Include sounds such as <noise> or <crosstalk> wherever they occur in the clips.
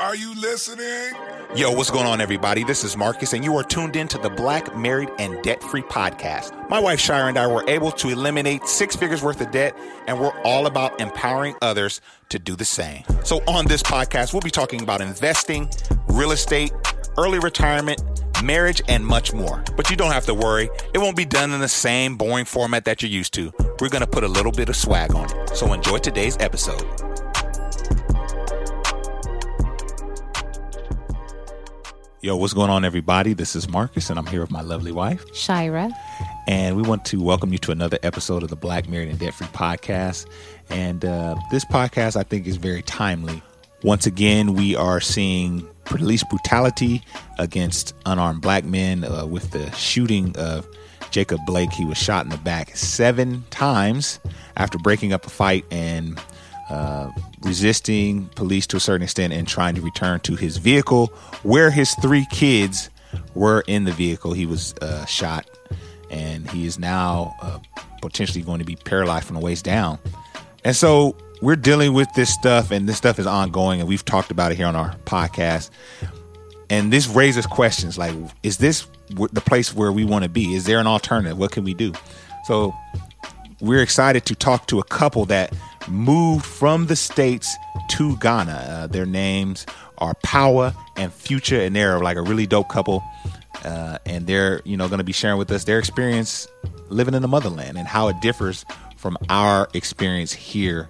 Are you listening? Yo, what's going on, everybody? This is Marcus, and you are tuned in to the Black Married and Debt Free podcast. My wife Shira, and I were able to eliminate six figures worth of debt, and we're all about empowering others to do the same. So, on this podcast, we'll be talking about investing, real estate, early retirement, marriage, and much more. But you don't have to worry, it won't be done in the same boring format that you're used to. We're going to put a little bit of swag on it. So, enjoy today's episode. Yo, what's going on, everybody? This is Marcus, and I'm here with my lovely wife, Shira. And we want to welcome you to another episode of the Black Married and Debt Free podcast. And uh, this podcast, I think, is very timely. Once again, we are seeing police brutality against unarmed black men uh, with the shooting of Jacob Blake. He was shot in the back seven times after breaking up a fight and uh, resisting police to a certain extent and trying to return to his vehicle where his three kids were in the vehicle. He was uh, shot and he is now uh, potentially going to be paralyzed from the waist down. And so we're dealing with this stuff, and this stuff is ongoing, and we've talked about it here on our podcast. And this raises questions like, is this the place where we want to be? Is there an alternative? What can we do? So we're excited to talk to a couple that moved from the States to Ghana. Uh, their names are Power and Future, and they're like a really dope couple. Uh, and they're, you know, going to be sharing with us their experience living in the motherland and how it differs from our experience here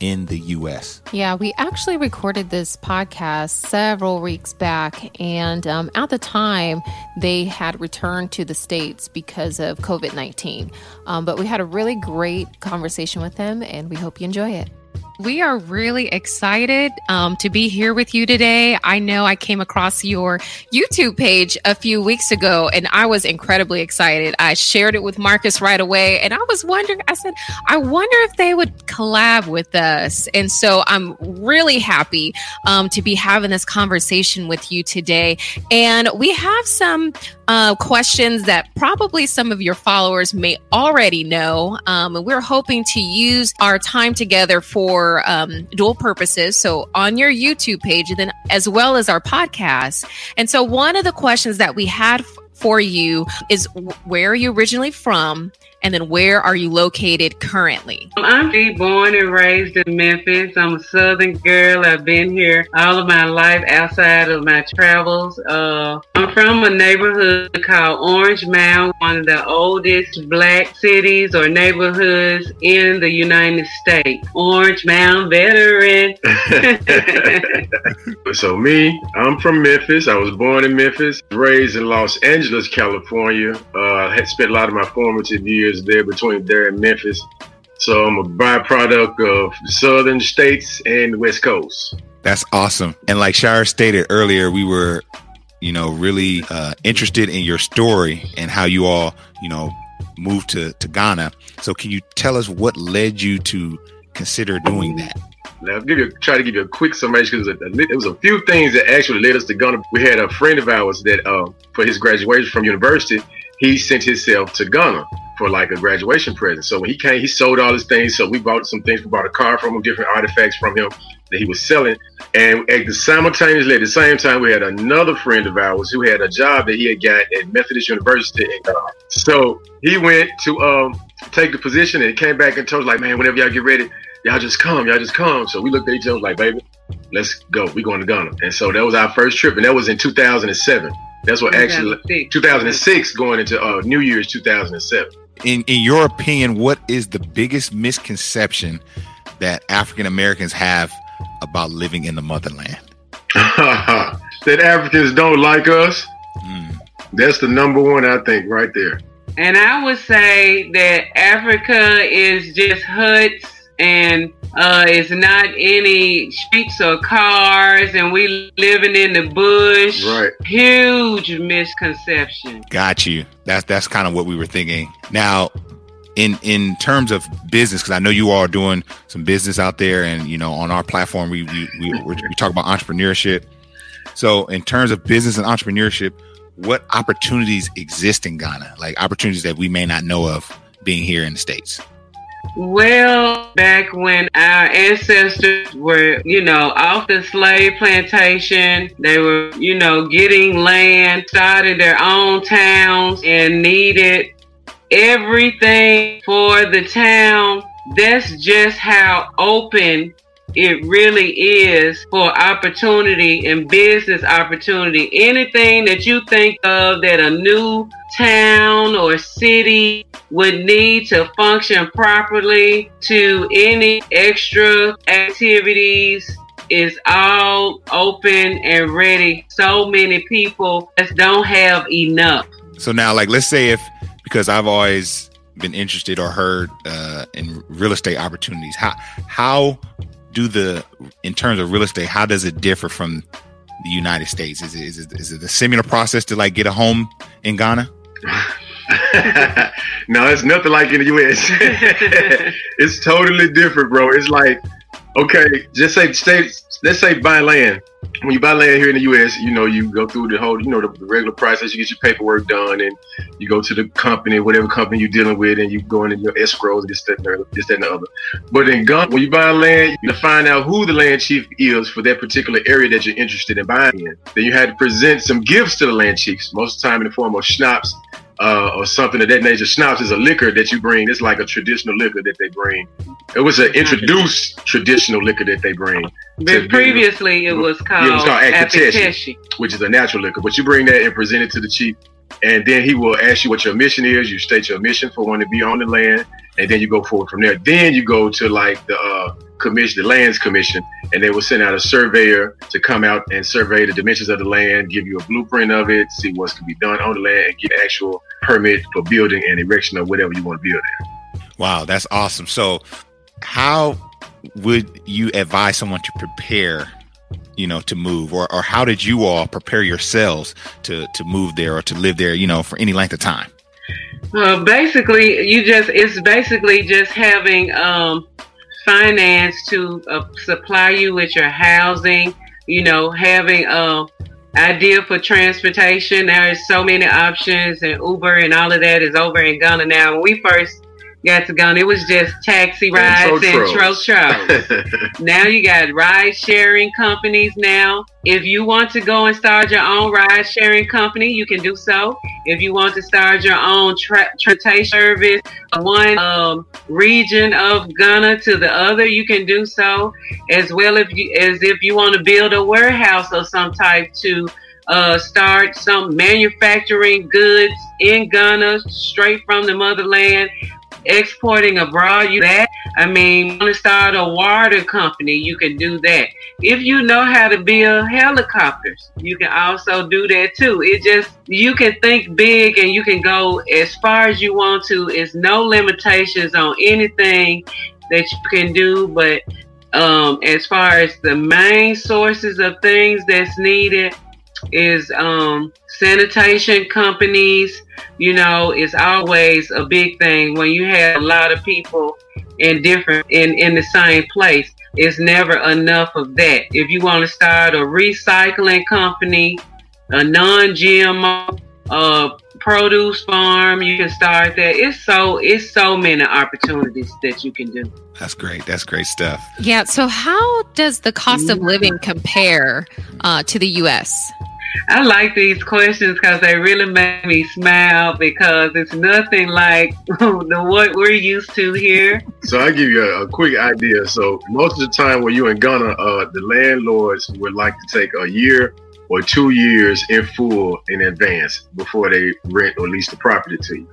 in the US. Yeah, we actually recorded this podcast several weeks back. And um, at the time, they had returned to the States because of COVID 19. Um, but we had a really great conversation with them, and we hope you enjoy it. We are really excited um, to be here with you today. I know I came across your YouTube page a few weeks ago and I was incredibly excited. I shared it with Marcus right away and I was wondering, I said, I wonder if they would collab with us. And so I'm really happy um, to be having this conversation with you today. And we have some uh, questions that probably some of your followers may already know. Um, and we're hoping to use our time together for um, dual purposes. So on your YouTube page, and then as well as our podcast. And so one of the questions that we had f- for you is where are you originally from? And then where are you located currently? I'm born and raised in Memphis. I'm a Southern girl. I've been here all of my life outside of my travels. Uh, I'm from a neighborhood called Orange Mound, one of the oldest black cities or neighborhoods in the United States. Orange Mound veteran. <laughs> <laughs> so me, I'm from Memphis. I was born in Memphis, raised in Los Angeles, California. Uh, had spent a lot of my formative years years there between there and Memphis. So I'm a byproduct of southern states and the West Coast. That's awesome. And like Shira stated earlier, we were, you know, really uh, interested in your story and how you all, you know, moved to, to Ghana. So can you tell us what led you to consider doing that? I'll give you try to give you a quick summation because it was a few things that actually led us to Ghana. We had a friend of ours that, uh, for his graduation from university, he sent himself to Ghana for like a graduation present. So when he came, he sold all his things. So we bought some things. We bought a car from him, different artifacts from him that he was selling. And at the simultaneously at the same time, we had another friend of ours who had a job that he had got at Methodist University in Ghana. So he went to um, take the position and came back and told us like, man, whenever y'all get ready, y'all just come, y'all just come. So we looked at each other like, baby, let's go. We going to Ghana. And so that was our first trip, and that was in 2007. That's what 2006. actually 2006 going into uh, New Year's 2007 in in your opinion, what is the biggest misconception that African Americans have about living in the motherland? <laughs> that Africans don't like us. Mm. That's the number one, I think, right there. And I would say that Africa is just huts and Uh, it's not any streets or cars, and we living in the bush. Right. Huge misconception. Got you. That's that's kind of what we were thinking. Now, in in terms of business, because I know you all are doing some business out there, and you know, on our platform, we we we, we talk about entrepreneurship. So, in terms of business and entrepreneurship, what opportunities exist in Ghana? Like opportunities that we may not know of being here in the states. Well, back when our ancestors were, you know, off the slave plantation, they were, you know, getting land, started their own towns, and needed everything for the town. That's just how open it really is for opportunity and business opportunity. Anything that you think of that a new town or city would need to function properly to any extra activities is all open and ready. So many people just don't have enough. So now, like, let's say if because I've always been interested or heard uh, in real estate opportunities, how how do the in terms of real estate? How does it differ from the United States? Is it is it, is it a similar process to like get a home in Ghana? <laughs> no, it's nothing like in the US. <laughs> it's totally different, bro. It's like, okay, just say, say let's say buy land. When you buy land here in the U.S., you know you go through the whole, you know, the, regular process. You get your paperwork done, and you go to the company, whatever company you're dealing with, and you go into your escrows, this, that, and this, that, and the other. But in Ghana, when you buy land, you find out who the land chief is for that particular area that you're interested in buying in. Then you had to present some gifts to the land chiefs, most of the time in the form of schnapps uh, or something of that nature. Schnapps is a liquor that you bring. It's like a traditional liquor that they bring. It was an introduced traditional liquor that they bring. But previously, it was called, yeah, it was called which is a natural liquor. But you bring that and present it to the chief, and then he will ask you what your mission is. You state your mission for wanting to be on the land, and then you go forward from there. Then you go to like the uh, commission, the lands commission, and they will send out a surveyor to come out and survey the dimensions of the land, give you a blueprint of it, see what's to be done on the land, and get actual permit for building and erection of whatever you want to build there. Wow, that's awesome. So, how would you advise someone to prepare? You know, to move, or, or how did you all prepare yourselves to to move there or to live there? You know, for any length of time. Well, basically, you just it's basically just having um, finance to uh, supply you with your housing. You know, having a idea for transportation. There is so many options, and Uber and all of that is over in Ghana now. When we first got to Ghana, it was just taxi rides and tro <laughs> now you got ride sharing companies now. If you want to go and start your own ride sharing company, you can do so. If you want to start your own tra- transportation service, one um, region of Ghana to the other, you can do so. As well if you, as if you want to build a warehouse of some type to uh, start some manufacturing goods in Ghana straight from the motherland exporting abroad, you that. I mean, want to start a water company, you can do that. If you know how to build helicopters, you can also do that too. It just you can think big and you can go as far as you want to. It's no limitations on anything that you can do, but um, as far as the main sources of things that's needed is um, sanitation companies, you know, it's always a big thing when you have a lot of people in different in in the same place. It's never enough of that. If you want to start a recycling company, a non-GMO uh, produce farm, you can start that. It's so it's so many opportunities that you can do. That's great. That's great stuff. Yeah. So, how does the cost of living compare uh, to the U.S.? I like these questions because they really make me smile because it's nothing like <laughs> the what we're used to here. So I give you a, a, quick idea. So most of the time when you're in Ghana, uh, the landlords would like to take a year or two years in full in advance before they rent or lease the property to you.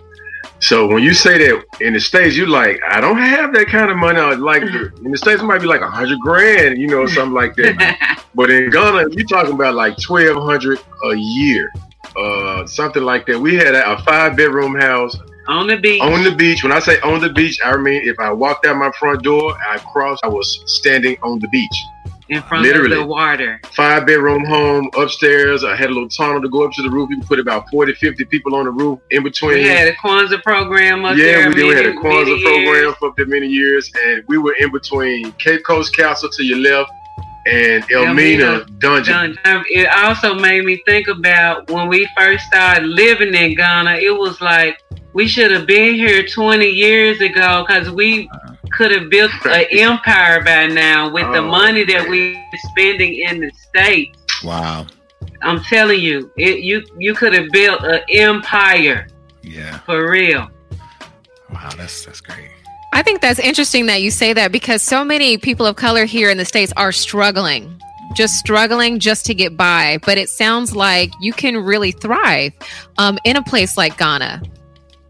So when you say that in the states, you're like, I don't have that kind of money. I Like in the states, it might be like a hundred grand, you know, something like that. <laughs> but in Ghana, you're talking about like twelve hundred a year, uh, something like that. We had a, a five bedroom house On the beach. On the beach. When I say on the beach, I mean if I walked out my front door, I crossed, I was standing on the beach. In front Literally. of the water. Five bedroom home upstairs. I had a little tunnel to go up to the roof. You can put about 40, 50 people on the roof in between. We had a Kwanzaa program up yeah, there. we did. We had a Kwanzaa program years. for up there many years, and we were in between Cape Coast Castle to your left and Elmina, Elmina Dungeon. Done. Um, It also made me think about when we first started living in Ghana. It was like we should have been here 20 years ago because we could have built an empire by now with the Oh, money that man. we spending in the states. Wow. I'm telling you, it, you you could have built an empire Yeah. for real. Wow. That's that's great. I think that's interesting that you say that because so many people of color here in the States are struggling, just struggling just to get by. But it sounds like you can really thrive um, in a place like Ghana.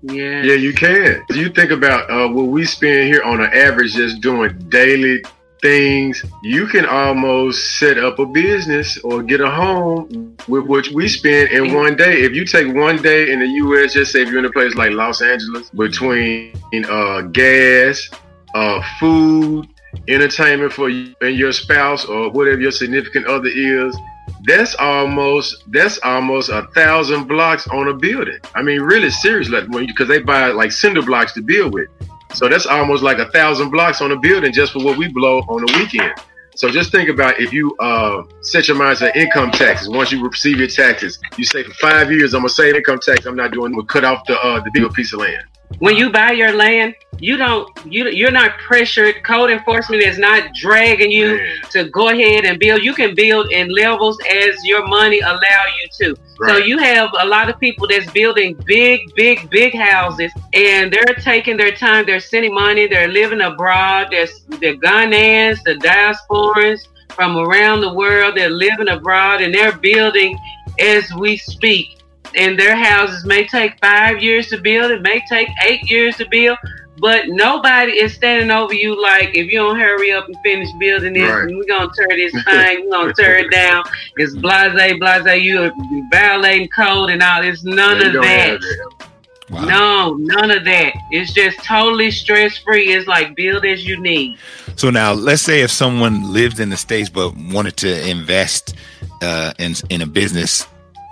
Yeah. Yeah, you can. You think about uh, what we spend here on an average just doing daily things. You can almost set up a business or get a home with which we spend in one day. If you take one day in the U.S., just say if you're in a place like Los Angeles, between uh, gas, uh, food, entertainment for you and your spouse or whatever your significant other is, that's almost that's almost a thousand blocks on a building. I mean, really seriously, because they buy like cinder blocks to build with. So that's almost like a thousand blocks on a building just for what we blow on the weekend. So just think about if you uh, set your mind to income taxes. Once you receive your taxes, you say for five years I'm gonna save income tax. I'm not doing. We'll cut off the uh, the bigger piece of land. When you buy your land, you don't you you're not pressured. Code enforcement is not dragging you Man. to go ahead and build. You can build in levels as your money allow you to. So you have a lot of people that's building big, big, big houses, and they're taking their time. They're sending money. They're living abroad. There's the Ghanaians, the diasporans from around the world. They're living abroad, and they're building as we speak. And their houses may take five years to build. It may take eight years to build. But nobody is standing over you like if you don't hurry up and finish building this, Right. we're gonna tear this <laughs> thing, we're gonna tear it down. It's blase, blase, You're violating code and all. It's none They of that. that. Wow. No, none of that. It's just totally stress free. It's like build as you need. So now, let's say if someone lived in the states but wanted to invest uh, in in a business,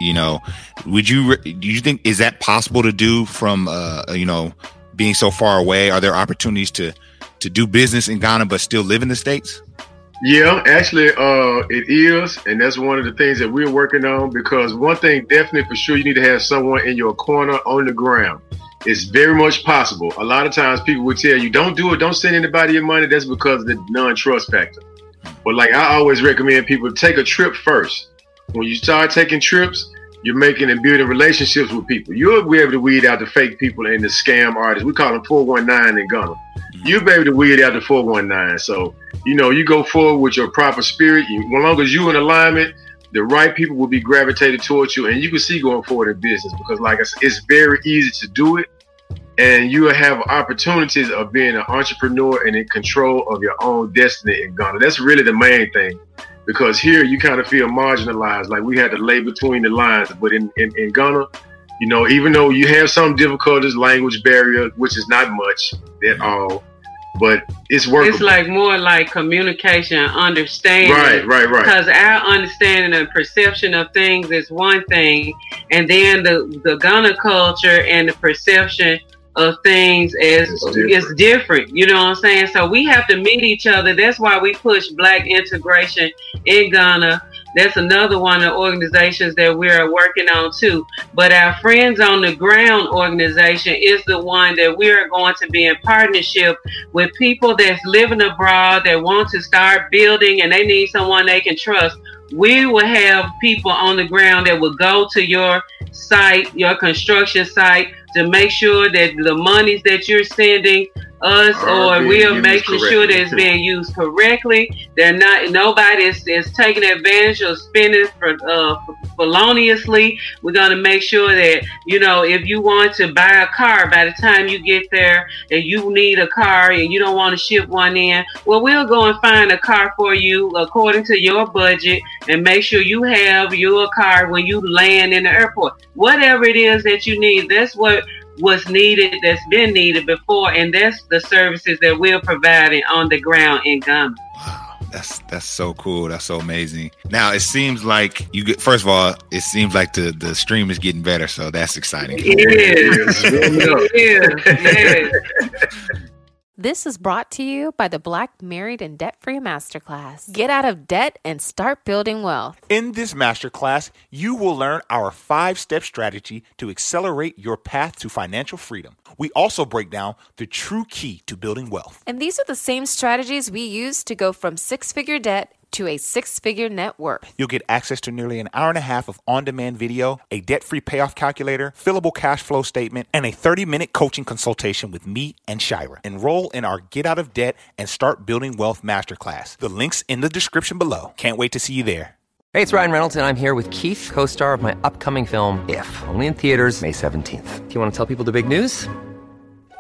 you know, would you do you think is that possible to do from uh, you know being so far away? Are there opportunities to to do business in Ghana but still live in the states? Yeah, actually, uh, it is, and that's one of the things that we're working on. Because one thing, definitely for sure, you need to have someone in your corner on the ground. It's very much possible. A lot of times, people will tell you, "Don't do it. Don't send anybody your money." That's because of the non-trust factor. But like I always recommend people take a trip first. When you start taking trips, you're making and building relationships with people. You'll be able to weed out the fake people and the scam artists. We call them 419 in Ghana. Mm-hmm. You'll be able to weed out the 419. So you know, you go forward with your proper spirit. You, as long as you in alignment, the right people will be gravitated towards you, and you can see going forward in business because, like I said, it's very easy to do it, and you will have opportunities of being an entrepreneur and in control of your own destiny in Ghana. That's really the main thing, because here you kind of feel marginalized, like we had to lay between the lines. But in in, in Ghana, you know, even though you have some difficulties, language barrier, which is not much at all, but it's workable. It's like more like communication, understanding. right, right, right. Because our understanding and perception of things is one thing, and then the the Ghana culture and the perception of things is It's different. You know what I'm saying? So we have to meet each other. That's why we push black integration in Ghana. That's another one of organizations that we're working on too. But our Friends on the Ground organization is the one that we are going to be in partnership with people that's living abroad that want to start building and they need someone they can trust. We will have people on the ground that will go to your site, your construction site, to make sure that the monies that you're sending us or we're used making sure that it's being used correctly. They're not nobody is, is taking advantage or spending for uh feloniously. We're gonna make sure that you know if you want to buy a car by the time you get there and you need a car and you don't want to ship one in, well we'll go and find a car for you according to your budget and make sure you have your car when you land in the airport. Whatever it is that you need, that's what what's needed that's been needed before, and that's the services that we're providing on the ground in Ghana. Wow, that's that's so cool. That's so amazing. Now it seems like you get. First of all, it seems like the the stream is getting better, so that's exciting. It is. It is. <laughs> Yes. <laughs> This is brought to you by the Black Married and Debt Free Masterclass. Get out of debt and start building wealth. In this masterclass, you will learn our five step strategy to accelerate your path to financial freedom. We also break down the true key to building wealth. And these are the same strategies we use to go from six figure debt to a six figure net worth. You'll get access to nearly an hour and a half of on demand video, a debt free payoff calculator, fillable cash flow statement, and a 30 minute coaching consultation with me and Shira. Enroll in our Get Out of Debt and Start Building Wealth Masterclass. The link's in the description below. Can't wait to see you there. Hey, it's Ryan Reynolds, and I'm here with Keith, co star of my upcoming film, If, only in theaters, May 17th. Do you want to tell people the big news?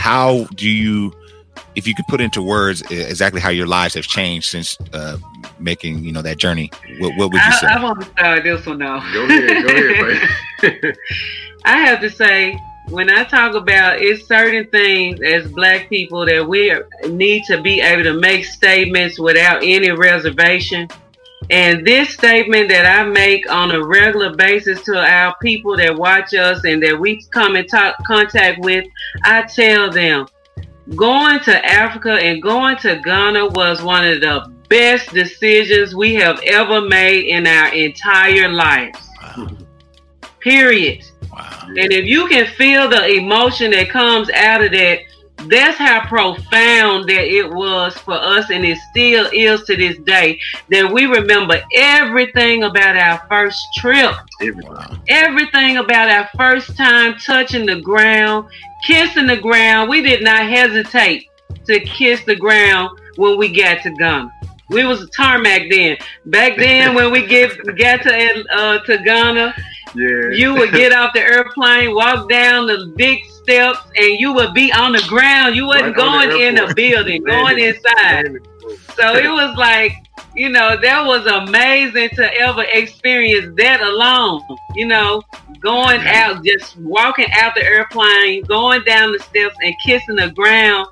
how do you, if you could put into words exactly how your lives have changed since uh, making, you know, that journey? What, what would you say? I, I want to start this one now. Go ahead, go ahead, <laughs> man. I have to say, when I talk about it's certain things as black people that we need to be able to make statements without any reservation. And this statement that I make on a regular basis to our people that watch us and that we come in talk, contact with, I tell them going to Africa and going to Ghana was one of the best decisions we have ever made in our entire lives. Period. Wow. And if you can feel the emotion that comes out of that, that's how profound that it was for us, and it still is to this day. That we remember everything about our first trip, Everything. everything about our first time touching the ground, kissing the ground. We did not hesitate to kiss the ground when we got to Ghana. We was a tarmac then. Back then, when we get got to uh, to Ghana, Yeah. you would get off the airplane, walk down the big steps, and you would be on the ground. You wasn't Right the going in a airport. building, going inside. So it was like, you know, that was amazing to ever experience that alone. You know, going out, just walking out the airplane, going down the steps and kissing the ground.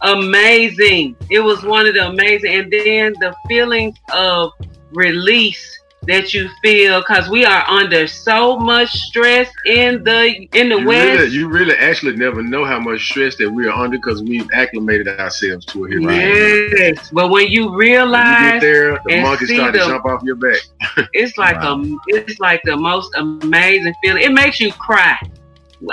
Amazing. It was one of the amazing. And then the feelings of release that you feel because we are under so much stress in the in the You west really, you really actually never know how much stress that we are under because we've acclimated ourselves to it here. Right? yes but when you When you realize get there, the and monkeys see start to jump off your back. <laughs> it's like Wow. a it's like the most amazing feeling it makes you cry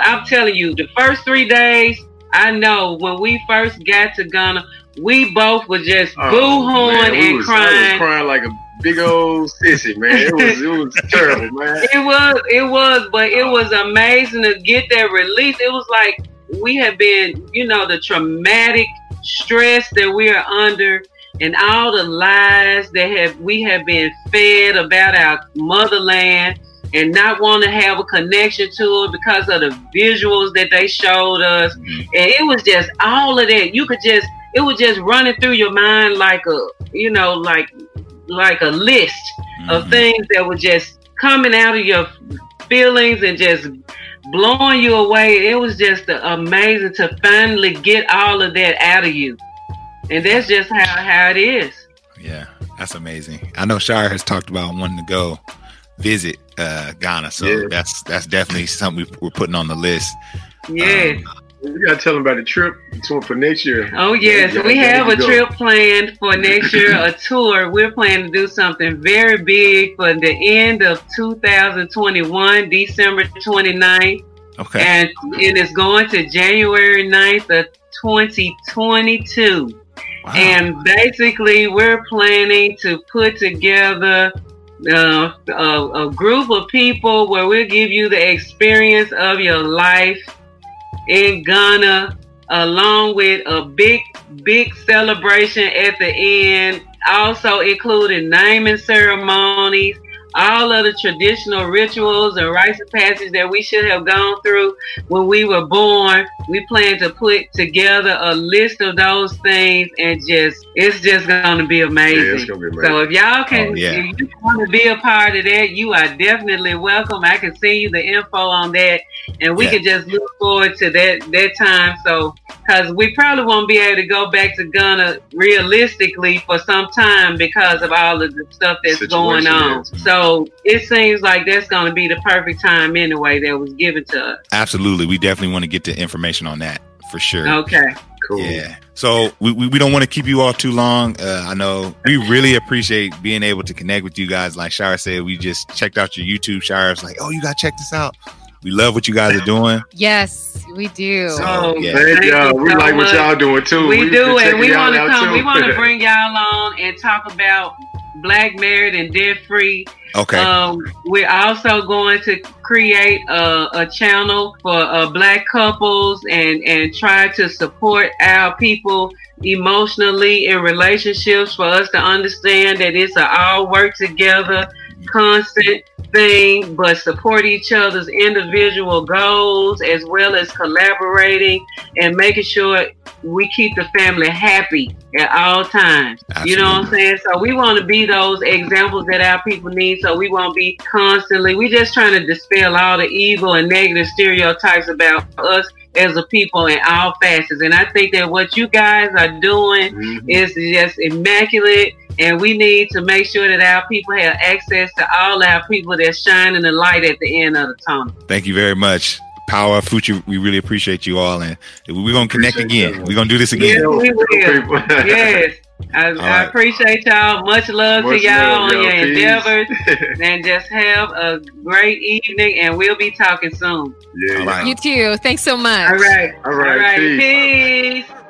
i'm telling you the first three days i know when we first got to ghana we both were just Oh, boo-hooing man, we and was, I was crying crying like a big old sissy, man. It was it was <laughs> terrible, man. it was it was but it was amazing to get that release it was like we have been you know the traumatic stress that we are under and all the lies that have we have been fed about our motherland and not want to have a connection to it because of the visuals that they showed us Mhm. and it was just all of that you could just it was just running through your mind like a you know like like a list of Mhm. things that were just coming out of your feelings and just blowing you away. It was just amazing to finally get all of that out of you. And that's just how, how it is. Yeah, that's amazing. I know Shira has talked about wanting to go visit uh, Ghana, so Yeah. that's that's definitely something we- we're putting on the list. Yes. You gotta tell them about the trip to for next year. Oh yes, Yeah, we have a go. trip planned for next year, a <laughs> tour. We're planning to do something very big for the end of 2021, December 29th. Okay. and it is going to January 9th of 2022. Wow. And basically, we're planning to put together uh, a, a group of people where we'll give you the experience of your life in Ghana, along with a big, big celebration at the end, also including naming ceremonies all of the traditional rituals and rites of passage that we should have gone through when we were born. We plan to put together a list of those things and just it's just gonna be amazing. Yeah, be amazing. So if y'all can Oh, yeah. if you want to be a part of that, you are definitely welcome. I can send you the info on that and we Yeah. can just look forward to that that time. So because we probably won't be able to go back to Ghana realistically for some time because of all of the stuff that's going Situation, on. yes. So it seems like that's going to be the perfect time anyway that was given to us. Absolutely. We definitely want to get the information on that for sure. Okay. Cool. Yeah. So we, we, we don't want to keep you all too long. Uh, I know we really appreciate being able to connect with you guys. Like Shira said, we just checked out your YouTube. Shira's like, oh, you got to check this out. We love what you guys are doing. Yes, we do. So- Oh, yeah. Thank, Thank y'all. you We so like what y'all doing too. we We've do, and we want to come. too. We want to bring y'all on and talk about Black married and debt free. Okay. Um, we're also going to create a, a channel for uh, Black couples and and try to support our people emotionally in relationships for us to understand that it's a all work together, constant thing, but support each other's individual goals as well as collaborating and making sure we keep the family happy at all times. You know what I'm saying? So we want to be those examples that our people need. So we won't be constantly. We just trying to dispel all the evil and negative stereotypes about us as a people in all facets. And I think that what you guys are doing Mhm. is just immaculate. And we need to make sure that our people have access to all our people that's shining the light at the end of the tunnel. Thank you very much. Power of Future, we really appreciate you all. And we're going to connect Appreciate again. y'all. We're going to do this Yes, again. we will. <laughs> Yes. I, I right. appreciate y'all. Much love Much to y'all love, on your. Peace. endeavors. <laughs> and just have a great evening. And we'll be talking soon. yeah, All right. You too. Thanks so much. All right. All right, All right. peace. Peace.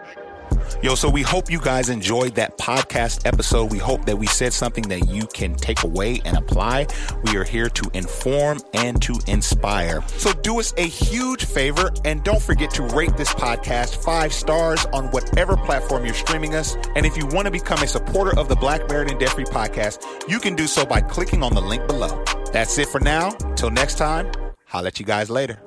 Yo, so we hope you guys enjoyed that podcast episode. We hope that we said something that you can take away and apply. We are here to inform and to inspire. So do us a huge favor and don't forget to rate this podcast five stars on whatever platform you're streaming us. And if you want to become a supporter of the Black Married and Debt Free podcast, you can do so by clicking on the link below. That's it for now. Till next time, I'll let you guys later.